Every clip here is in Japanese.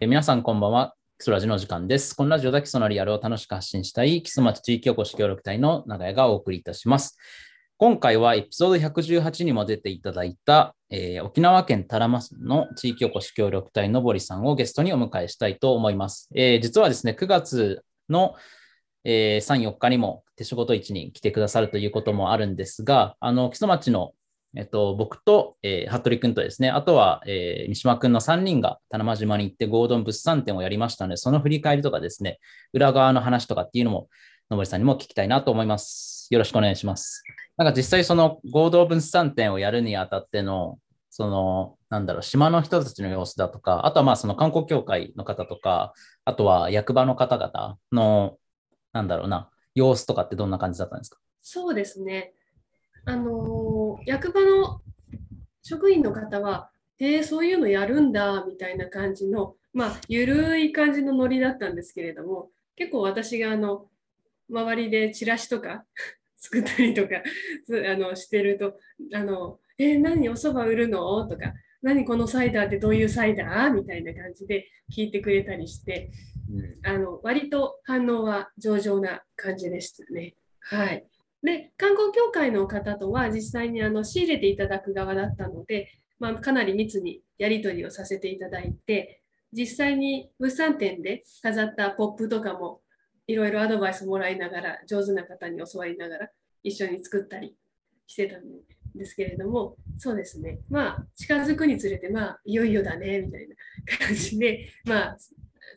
え皆さんこんばんは。基礎ラジの時間です。このラジオで基礎のリアルを楽しく発信したい基礎町地域おこし協力隊の長屋がお送りいたします。今回はエピソード118にも出ていただいた、えー、沖縄県多良間市の地域おこし協力隊の堀さんをゲストにお迎えしたいと思います。えー、実はですね、9月の、えー、3、4日にも手仕事市に来てくださるということもあるんですが、あの基礎町のえっと、僕と、えー、服部君とですね、あとは、えー、三島君の3人が田間島に行って合同物産展をやりましたので、その振り返りとかですね、裏側の話とかっていうのも、野森さんにも聞きたいなと思います。よろしくお願いします。なんか実際その合同物産展をやるにあたっての、その、なんだろう、島の人たちの様子だとか、あとはまあその観光協会の方とか、あとは役場の方々の、なんだろうな、様子とかってどんな感じだったんですか？そうですね。あの役場の職員の方は、えー、そういうのやるんだみたいな感じの、まあ、ゆるい感じのノリだったんですけれども、結構私があの周りでチラシとか 作ったりとかあのしてると、あのえー、何おそば売るの？とか、何このサイダーってどういうサイダー？みたいな感じで聞いてくれたりして、うん、あの割と反応は上々な感じでしたね。はい。で観光協会の方とは実際にあの仕入れていただく側だったので、まあ、かなり密にやり取りをさせていただいて実際に物産展で飾ったポップとかもいろいろアドバイスもらいながら上手な方に教わりながら一緒に作ったりしてたんですけれどもそうですね。まあ近づくにつれてまあいよいよだねみたいな感じでまあ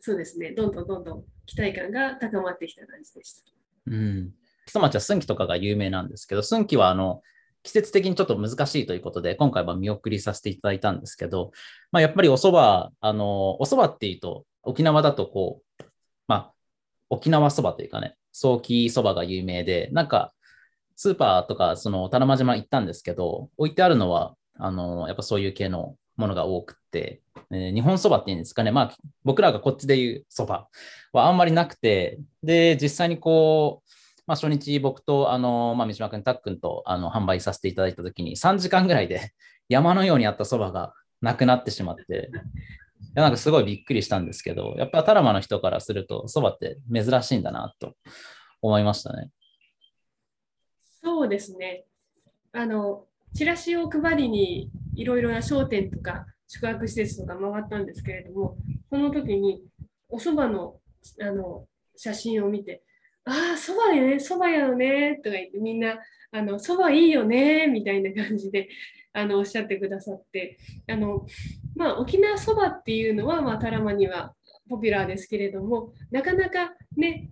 そうですね。どんどんどんどん期待感が高まってきた感じでした。うん。木曽町は寸木とかが有名なんですけど、寸木はあの季節的にちょっと難しいということで、今回は見送りさせていただいたんですけど、まあ、やっぱりお蕎麦、あの、お蕎麦っていうと、沖縄だとこう、まあ、沖縄そばというかね、早期そばが有名で、なんか、スーパーとか、その、田間島行ったんですけど、置いてあるのは、あの、やっぱそういう系のものが多くて、えー、日本そばっていうんですかね、まあ、僕らがこっちで言うそばはあんまりなくて、で、実際にこう、まあ、初日僕と、あの、まあ、三島君、たっくんと、あの、販売させていただいたときに、3時間ぐらいで 山のようにあったそばが なくなってしまって、いやなんかすごいびっくりしたんですけど、やっぱタラマの人からすると、そばって珍しいんだなと思いましたね。そうですね。あの、チラシを配りにいろいろな商店とか宿泊施設とか回ったんですけれども、その時にお蕎麦のあの写真を見て、ああ、そばよね、そばやよね、とか言って、みんな、あの、そばいいよね、みたいな感じで、あの、おっしゃってくださって、あの、まあ、沖縄そばっていうのは、まあ、タラマにはポピュラーですけれども、なかなかね、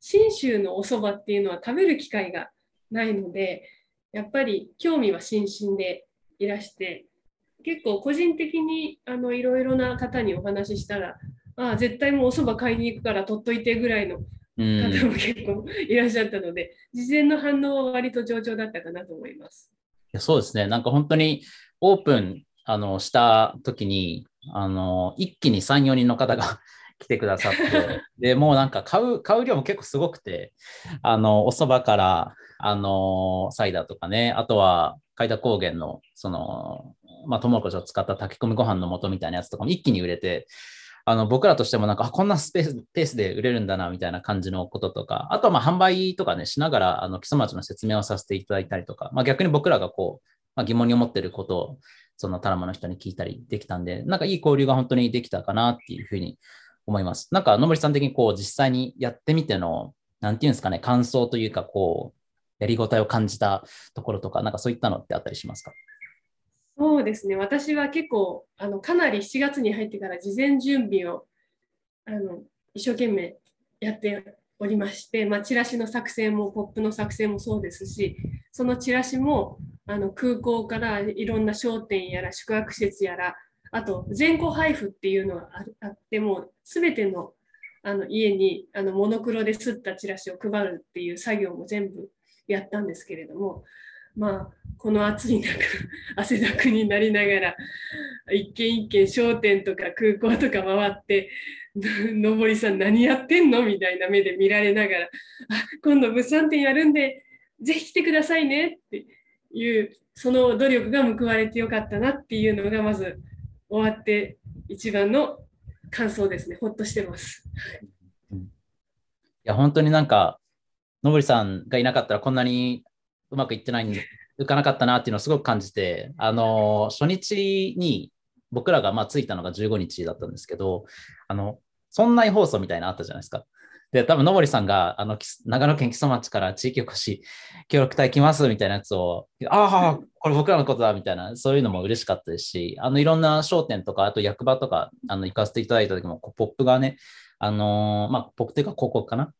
信州のおそばっていうのは食べる機会がないので、やっぱり興味は津々でいらして、結構個人的にあのいろいろな方にお話ししたら、ああ、絶対もうおそば買いに行くから取っといてぐらいの方も結構いらっしゃったので、事前の反応は割と上々だったかなと思います。いやそうですね、なんか本当にオープンあのした時にあの一気に3、4人の方が 来てくださって、でもうなんか買う買う量も結構すごくて、あのお蕎麦からあのサイダーとかね、あとは海田高原のその、まあ、トウモロコシを使った炊き込みご飯の素みたいなやつとかも一気に売れて、あの僕らとしてもなんか、こんなスペースペースで売れるんだなみたいな感じのこととか、あとはまあ販売とかね、しながら、あの基礎町の説明をさせていただいたりとか、まあ、逆に僕らがこう、まあ、疑問に思ってることを、そのタラマの人に聞いたりできたんで、なんかいい交流が本当にできたかなっていうふうに思います。なんか野森さん的にこう実際にやってみての、なんていうんですかね、感想というか、こう、やりごたえを感じたところとか、なんかそういったのってあったりしますか？そうですね、私は結構、あのかなり7月に入ってから事前準備をあの一生懸命やっておりまして、まあ、チラシの作成もポップの作成もそうですしそのチラシもあの空港からいろんな商店やら宿泊施設やらあと全戸配布っていうのがあっても全てのあの家にあのモノクロで刷ったチラシを配るっていう作業も全部やったんですけれどもまあこの暑い中汗だくになりながら一軒一軒商店とか空港とか回って のぼりさん何やってんの？みたいな目で見られながら、あ今度物産展やるんで、ぜひ来てくださいねっていう、その努力が報われてよかったなっていうのが、まず終わって一番の感想ですね。ほっとしてます。いや、本当になんか、のぼりさんがいなかったらこんなにうまくいってないんで、いかなかったなっていうのをすごく感じて、あの、初日に僕らがまあ着いたのが15日だったんですけど、あの、そんな放送みたいなのあったじゃないですか。で、多分、のぼりさんが、あの、長野県木曽町から地域おこし協力隊来ますみたいなやつを、ああ、これ僕らのことだみたいな、そういうのも嬉しかったですし、あの、いろんな商店とか、あと役場とか、あの、行かせていただいた時も、ポップがね、あのー、まあ、ポップというか広告かな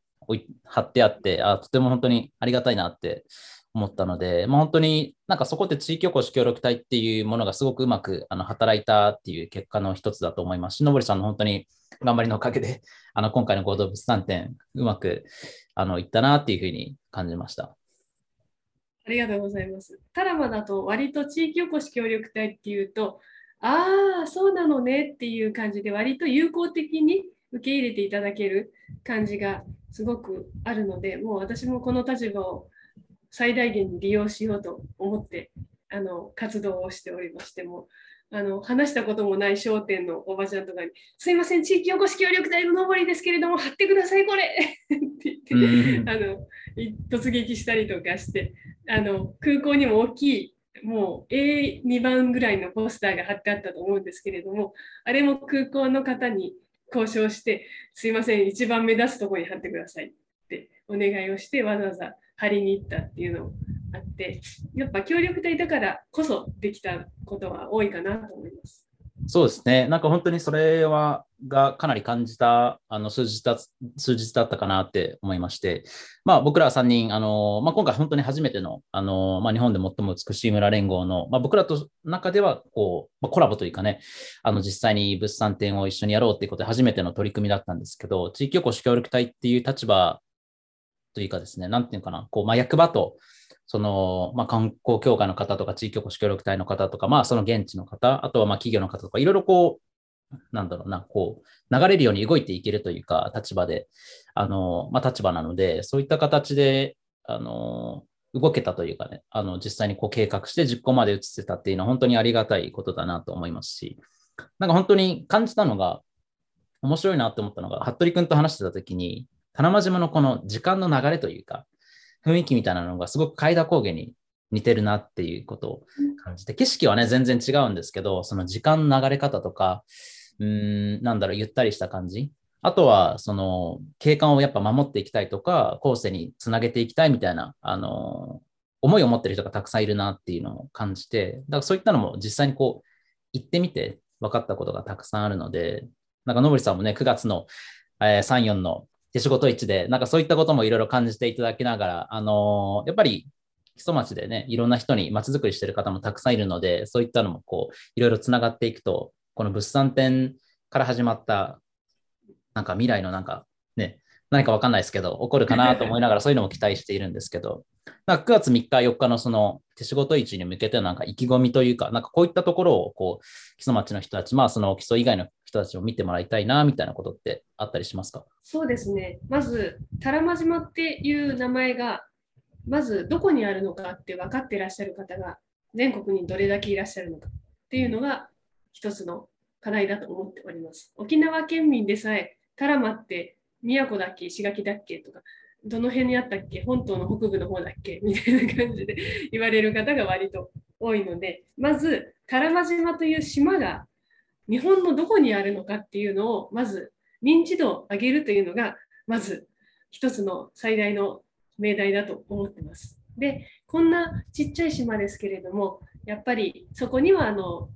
貼ってあって、あとても本当にありがたいなって思ったので、まあ、本当になんかそこで地域おこし協力隊っていうものがすごくうまくあの働いたっていう結果の一つだと思いますし、のぼりさんの本当に頑張りのおかげで、あの今回の合同物産展、うまくあのいったなっていうふうに感じました。ありがとうございます。タラマだと割と地域おこし協力隊っていうと、ああ、そうなのねっていう感じで割と有効的に受け入れていただける感じがすごくあるので、もう私もこの立場を最大限に利用しようと思ってあの活動をしておりましてもあの話したこともない商店のおばちゃんとかに「すいません地域おこし協力隊の上りですけれども貼ってくださいこれ!」って言って、あの突撃したりとかしてあの空港にも大きいもう A2 番ぐらいのポスターが貼ってあったと思うんですけれどもあれも空港の方に交渉して「すいません一番目指すところに貼ってください」ってお願いをしてわざわざ張りに行ったっていうのもあって、やっぱ協力隊だからこそできたことは多いかなと思います。そうですね。なんか本当にそれは、がかなり感じたあの数日だ数日だったかなって思いまして、まあ、僕ら3人、あのまあ、今回本当に初めての、あのまあ、日本で最も美しい村連合の、まあ、僕らと中ではこう、まあ、コラボというかね、あの実際に物産展を一緒にやろうっていうことで初めての取り組みだったんですけど、地域おこし協力隊っていう立場というかですね、なんていうかな、こう、まあ、役場と、その、まあ、観光協会の方とか、地域おこし協力隊の方とか、まあ、その現地の方、あとは、まあ、企業の方とか、いろいろこう、なんだろうな、こう、流れるように動いていけるというか、立場で、あの、まあ、立場なので、そういった形で、あの、動けたというかね、あの、実際にこう計画して実行まで移せたっていうのは本当にありがたいことだなと思いますし、なんか本当に感じたのが、面白いなって思ったのが、服部君と話してた時に、金間島のこの時間の流れというか、雰囲気みたいなのがすごく海田高原に似てるなっていうことを感じて、景色はね、全然違うんですけど、その時間の流れ方とか、うーん、なんだろう、ゆったりした感じ。あとは、その、景観をやっぱ守っていきたいとか、後世につなげていきたいみたいな、あの、思いを持ってる人がたくさんいるなっていうのを感じて、だからそういったのも実際にこう、行ってみて分かったことがたくさんあるので、なんか、のぼりさんもね、9月の、えー、3、4の手仕事市で、なんかそういったこともいろいろ感じていただきながら、あのー、やっぱり基礎町でね、いろんな人に街づくりしてる方もたくさんいるので、そういったのもこう、いろいろつながっていくと、この物産展から始まった、なんか未来のなんかね、何かわかんないですけど、起こるかなと思いながら、そういうのも期待しているんですけど、なんか9月3日、4日のその手仕事市に向けてなんか意気込みというか、なんかこういったところをこう基礎町の人たち、まあその基礎以外の人たちを見てもらいたいなみたいなことってあったりしますか？そうですね。まず、多良間島っていう名前が、まずどこにあるのかって分かっていらっしゃる方が全国にどれだけいらっしゃるのかっていうのが一つの課題だと思っております。沖縄県民でさえ、多良間って宮古だっけ石垣だっけとか、どの辺にあったっけ本島の北部の方だっけみたいな感じで言われる方が割と多いので、まず、多良間島という島が日本のどこにあるのかっていうのを、まず認知度を上げるというのが、まず一つの最大の命題だと思ってます。で、こんなちっちゃい島ですけれども、やっぱりそこにはあの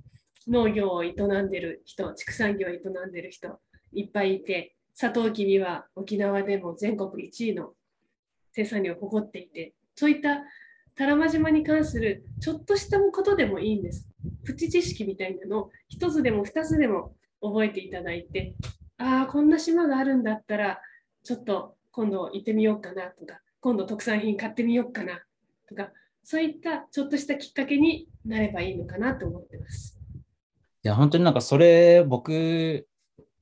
農業を営んでる人、畜産業を営んでる人いっぱいいて、サトウキビは沖縄でも全国1位の生産量を誇っていて、そういった多良間島に関するちょっとしたことでもいいんです。プチ知識みたいなのを1つでも2つでも覚えていただいて、ああ、こんな島があるんだったら、ちょっと今度行ってみようかなとか、今度特産品買ってみようかなとか、そういったちょっとしたきっかけになればいいのかなと思ってます。いや、本当になんかそれ、僕、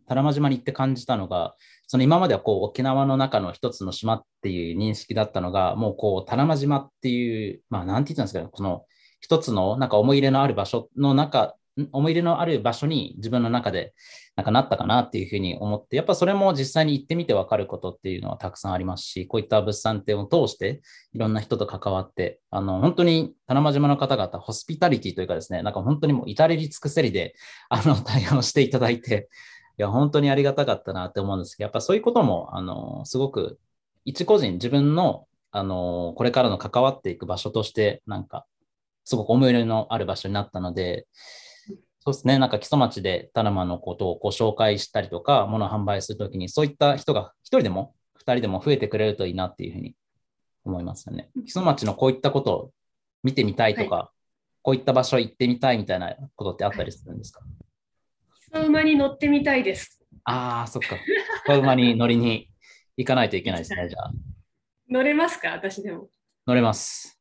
多良間島に行って感じたのが、その今まではこう沖縄の中の一つの島っていう認識だったのが、もうこう多良間島っていう、まあなんて言ったんですかね、この一つのなんか思い入れのある場所の中思い入れのある場所に自分の中でなんかなったかなっていうふうに思って、やっぱそれも実際に行ってみて分かることっていうのはたくさんありますし、こういった物産展を通していろんな人と関わって、あの本当に金間島の方々、ホスピタリティというかですね、なんか本当にもう至れり尽くせりであの対応していただいて、や、本当にありがたかったなって思うんですけど、やっぱそういうことも、あの、すごく一個人、自分の、あの、これからの関わっていく場所として、なんか、すごく思い入れのある場所になったので、そうですね、なんか基礎町でタナマのことをご紹介したりとか、物を販売するときに、そういった人が1人でも2人でも増えてくれるといいなっていうふうに思いますよね。基礎町のこういったことを見てみたいとか、はい、こういった場所行ってみたいみたいなことってあったりするんですか、はい、馬に乗ってみたいです。ああ、そっか。馬に乗りに行かないといけないですね、じゃあ。乗れますか？私でも。乗れます。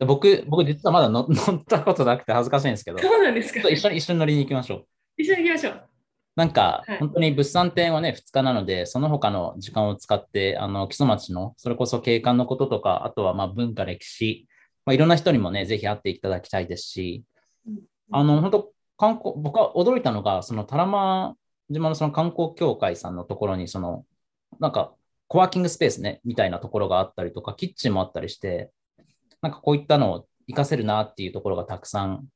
僕、僕実はまだ乗 ったことなくて恥ずかしいんですけど、そうなんですか一緒に一緒に乗りに行きましょう。一緒に行きましょう。なんか、はい、本当に物産展はね、2日なので、その他の時間を使って、あの、基礎町の、それこそ景観のこととか、あとはまあ文化、歴史、まあ、いろんな人にもね、ぜひ会っていただきたいですし、うん、あの、本当観光、僕は驚いたのが、その、多良間島のその観光協会さんのところに、その、なんか、コワーキングスペースね、みたいなところがあったりとか、キッチンもあったりして、なんかこういったのを活かせるなっていうところがたくさん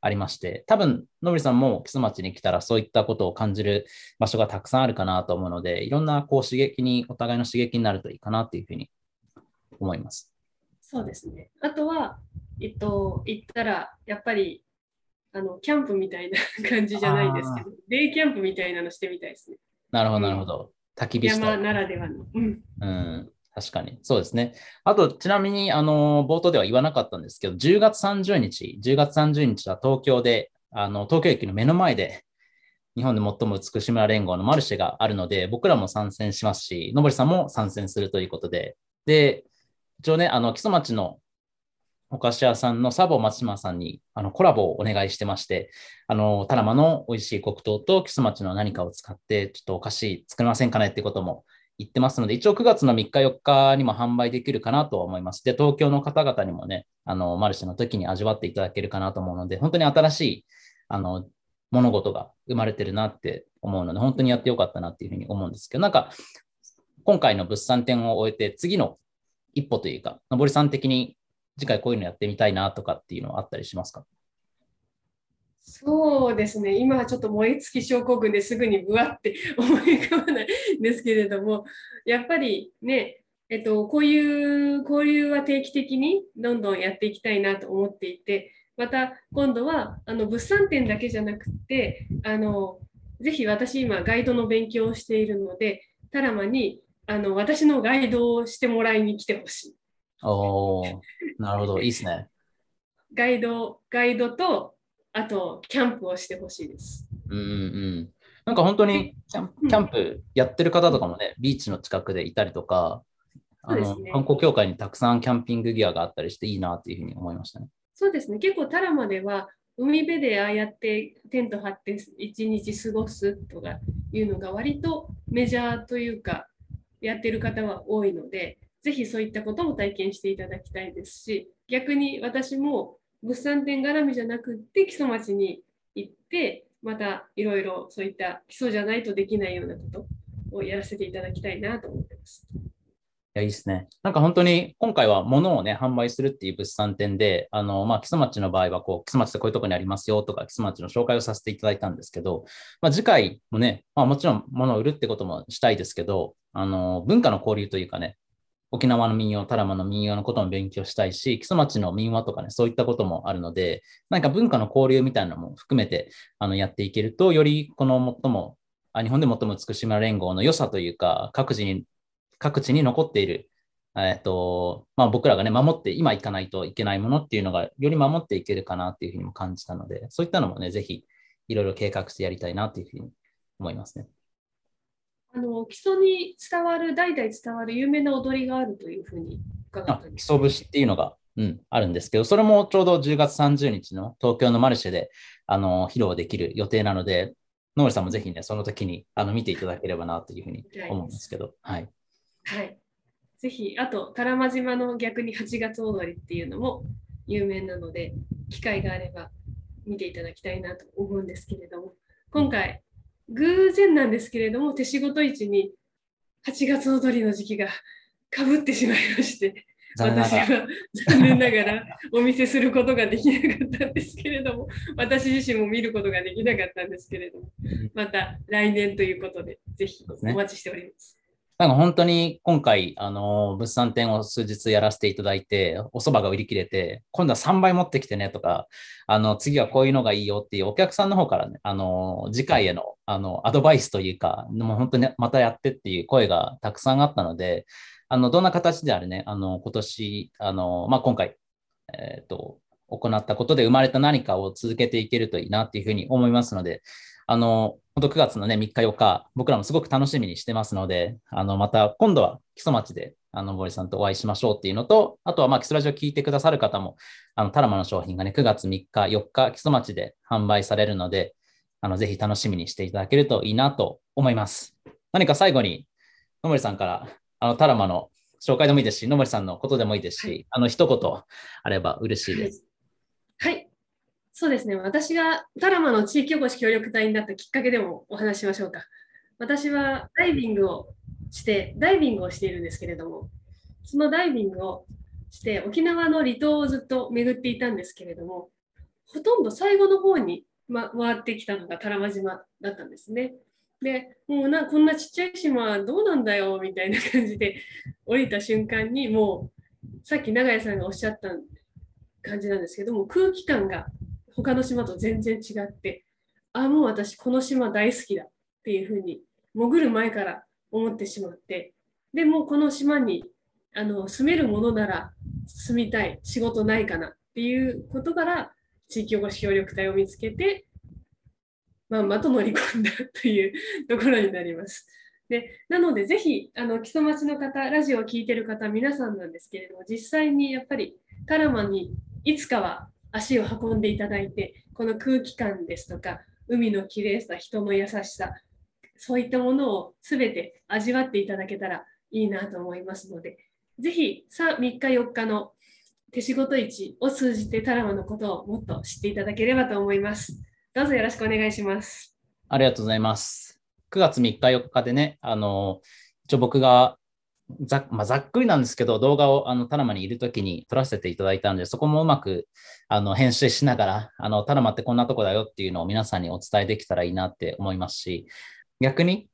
ありまして、多分、のぶりさんも木曽町に来たらそういったことを感じる場所がたくさんあるかなと思うので、いろんなこう刺激に、お互いの刺激になるといいかなっていうふうに思います。そうですね。あとは、えっと、行ったら、やっぱり、あの、キャンプみたいな感じじゃないですけど、デイキャンプみたいなのしてみたいですね。なるほど、なるほど。焚き火山ならではの。うん。うん確かに。そうですね。あと、ちなみに、あの、冒頭では言わなかったんですけど、10月30日、10月30日は東京で、あの、東京駅の目の前で、日本で最も美しい村連合のマルシェがあるので、僕らも参戦しますし、のぼりさんも参戦するということで、で、一応ね、あの、木曽町のお菓子屋さんのサボ松島さんにあのコラボをお願いしてまして、あの、タラマの美味しい黒糖と木曽町の何かを使って、ちょっとお菓子作れませんかねってことも言ってますので、一応9月の3日、4日にも販売できるかなと思います。で、東京の方々にもね、あの、マルシェの時に味わっていただけるかなと思うので、本当に新しい、あの、物事が生まれてるなって思うので、本当にやってよかったなっていうふうに思うんですけど、なんか、今回の物産展を終えて、次の一歩というか、のぼりさん的に次回こういうのやってみたいなとかっていうのはあったりしますか？そうですね、今はちょっと燃え尽き症候群ですぐにぶわって 思い浮かばないんですけれども、やっぱりね、えっと、こういう交流は定期的にどんどんやっていきたいなと思っていて、また今度はあの物産展だけじゃなくて、あのぜひ私今ガイドの勉強をしているので、タラマにあの私のガイドをしてもらいに来てほしい。おなるほど、いいですね。ガイド、ガイドとあと、キャンプをしてほしいです。うんうん。なんか本当にキャンキャンプやってる方とかもね、ビーチの近くでいたりとか、あの、ね、観光協会にたくさんキャンピングギアがあったりしていいなっていうふうに思いましたね。そうですね。結構タラマでは海辺でああやってテント張って一日過ごすとかいうのが割とメジャーというかやってる方は多いので、ぜひそういったことも体験していただきたいですし、逆に私も物産展絡みじゃなくって基礎町に行ってまたいろいろそういった基礎じゃないとできないようなことをやらせていただきたいなと思ってます。いや、いいですね。なんか本当に今回は物をね、販売するっていう物産展で、あの、まあ、基礎町の場合は、こう、基礎町ってこういうとこにありますよとか、基礎町の紹介をさせていただいたんですけど、まあ、次回もね、まあ、もちろん物を売るってこともしたいですけど、あの、文化の交流というかね、沖縄の民謡、タラマの民謡のことも勉強したいし、木曽町の民話とかね、そういったこともあるので、何か文化の交流みたいなのも含めてあのやっていけると、よりこの最もあ、日本で最も美しい村連合の良さというか、各地に、各地に残っている、えっと、まあ、僕らがね、守って、今行かないといけないものっていうのが、より守っていけるかなっていうふうにも感じたので、そういったのもね、ぜひ、いろいろ計画してやりたいなというふうに思いますね。あの基礎に伝わる、代々伝わる有名な踊りがあるというふうに伺った基礎節っていうのが、うん、あるんですけど、それもちょうど10月30日の東京のマルシェであの披露できる予定なので、野森さんもぜひね、その時にあの見ていただければなというふうに思うんですけど、はい。はい。ぜひ、あと、多良間島の逆に8月踊りっていうのも有名なので、機会があれば見ていただきたいなと思うんですけれども、今回、偶然なんですけれども、手仕事市に8月踊りの時期がかぶってしまいまして、私は残念ながらお見せすることができなかったんですけれども、私自身も見ることができなかったんですけれども、また来年ということで、ぜひお待ちしております。なんか本当に今回、あの、物産展を数日やらせていただいて、お蕎麦が売り切れて、今度は3倍持ってきてねとか、あの、次はこういうのがいいよっていうお客さんの方からね、あの、次回への、あの、アドバイスというか、もう本当にまたやってっていう声がたくさんあったので、あの、どんな形であれね、あの、今年、あの、まあ、今回、えっ、ー、と、行ったことで生まれた何かを続けていけるといいなっていうふうに思いますので、あの、本当9月のね、3日4日、僕らもすごく楽しみにしてますので、あの、また今度は基礎町で、あの、森さんとお会いしましょうっていうのと、あとはまあ、基礎ラジオ聞いてくださる方も、あの、タラマの商品がね、9月3日、4日、基礎町で販売されるので、あの、ぜひ楽しみにしていただけるといいなと思います。何か最後に、野森さんから、あの、タラマの紹介でもいいですし、野森さんのことでもいいですし、はい、あの、一言あれば嬉しいです。はい、そうですね。私がタラマの地域おこし協力隊になったきっかけでもお話しましょうか。私はダイビングをして、ダイビングをしているんですけれども、そのダイビングをして沖縄の離島をずっと巡っていたんですけれども、ほとんど最後の方に、ま、回ってきたのが多良間島だったんですね。で、もうな、こんなちっちゃい島どうなんだよみたいな感じで降りた瞬間にもう、さっき長屋さんがおっしゃった感じなんですけども、空気感が他の島と全然違って、あ、もう私この島大好きだっていうふうに潜る前から思ってしまって、でもこの島にあの住めるものなら住みたい、仕事ないかなっていうことから地域おこし協力隊を見つけて、まんまと乗り込んだというところになります。でなので、ぜひ、あの基礎町の方、ラジオを聴いてる方、皆さんなんですけれども、実際にやっぱりタラマにいつかは足を運んでいただいて、この空気感ですとか、海のきれいさ、人の優しさ、そういったものをすべて味わっていただけたらいいなと思いますので、ぜひ3日4日の手仕事市を通じてタラマのことをもっと知っていただければと思います。どうぞよろしくお願いします。ありがとうございます。9月3日4日でね、あの、一応僕がざ,、まあ、ざっくりなんですけど、動画をあのタラマにいるときに撮らせていただいたんで、そこもうまくあの編集しながら、あのタラマってこんなとこだよっていうのを皆さんにお伝えできたらいいなって思いますし、逆に、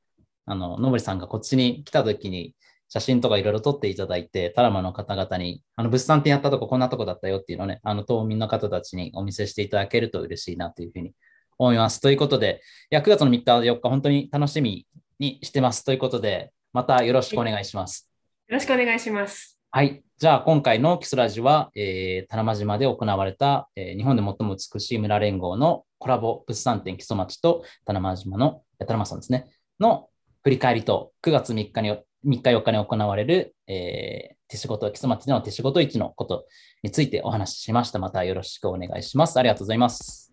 あの、のぼりさんがこっちに来たときに、写真とかいろいろ撮っていただいて、タラマの方々に、あの物産展やったとここんなとこだったよっていうのをね、あの島民の方たちにお見せしていただけると嬉しいなというふうに思います。ということで、いや9月の3日、4日、本当に楽しみにしてます。ということで、またよろしくお願いします。よろしくお願いします。はい。じゃあ、今回のキスラジは、えー、田間島で行われた、えー、日本で最も美しい村連合のコラボ物産展基礎町と田間島の、田間さんですね、の振り返りと、9月3日に、3日4日に行われる、えー、手仕事、基礎町での手仕事市のことについてお話ししました。またよろしくお願いします。ありがとうございます。